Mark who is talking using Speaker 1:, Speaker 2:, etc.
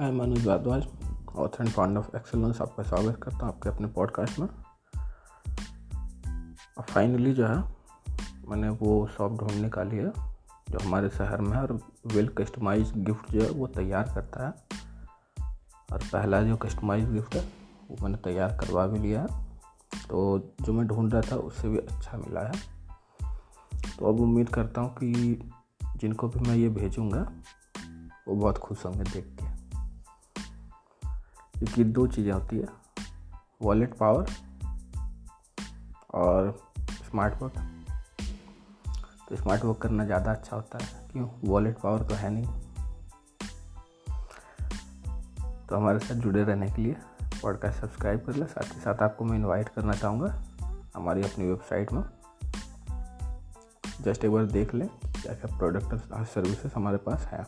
Speaker 1: मैं Manoj Bhardwaj author and founder of excellence आपका स्वागत करता हूँ आपके अपने पॉडकास्ट में। और फाइनली जो है, मैंने वो शॉप ढूंढ निकाली है, जो हमारे शहर में है और वेल कस्टमाइज गिफ्ट जो है वो तैयार करता है। और पहला जो कस्टमाइज गिफ्ट है, वो मैंने तैयार करवा भी लिया है। तो जो मैं ढूंढ रहा था, उससे भी अच्छा मिला है। तो अब उम्मीद करता हूँ कि जिनको भी मैं ये भेजूँगा, वो बहुत खुश होंगे देख के। क्योंकि दो चीज़ें होती है वॉलेट पावर और स्मार्ट वर्क तो स्मार्ट वर्क करना ज़्यादा अच्छा होता है, क्यों? वॉलेट पावर तो है नहीं। तो हमारे साथ जुड़े रहने के लिए पॉडकास्ट सब्सक्राइब कर लें। साथ ही साथ आपको मैं इनवाइट करना चाहूँगा हमारी अपनी वेबसाइट में। जस्ट एक बार देख लें क्या क्या प्रोडक्ट और सर्विसेज़ हमारे पास है।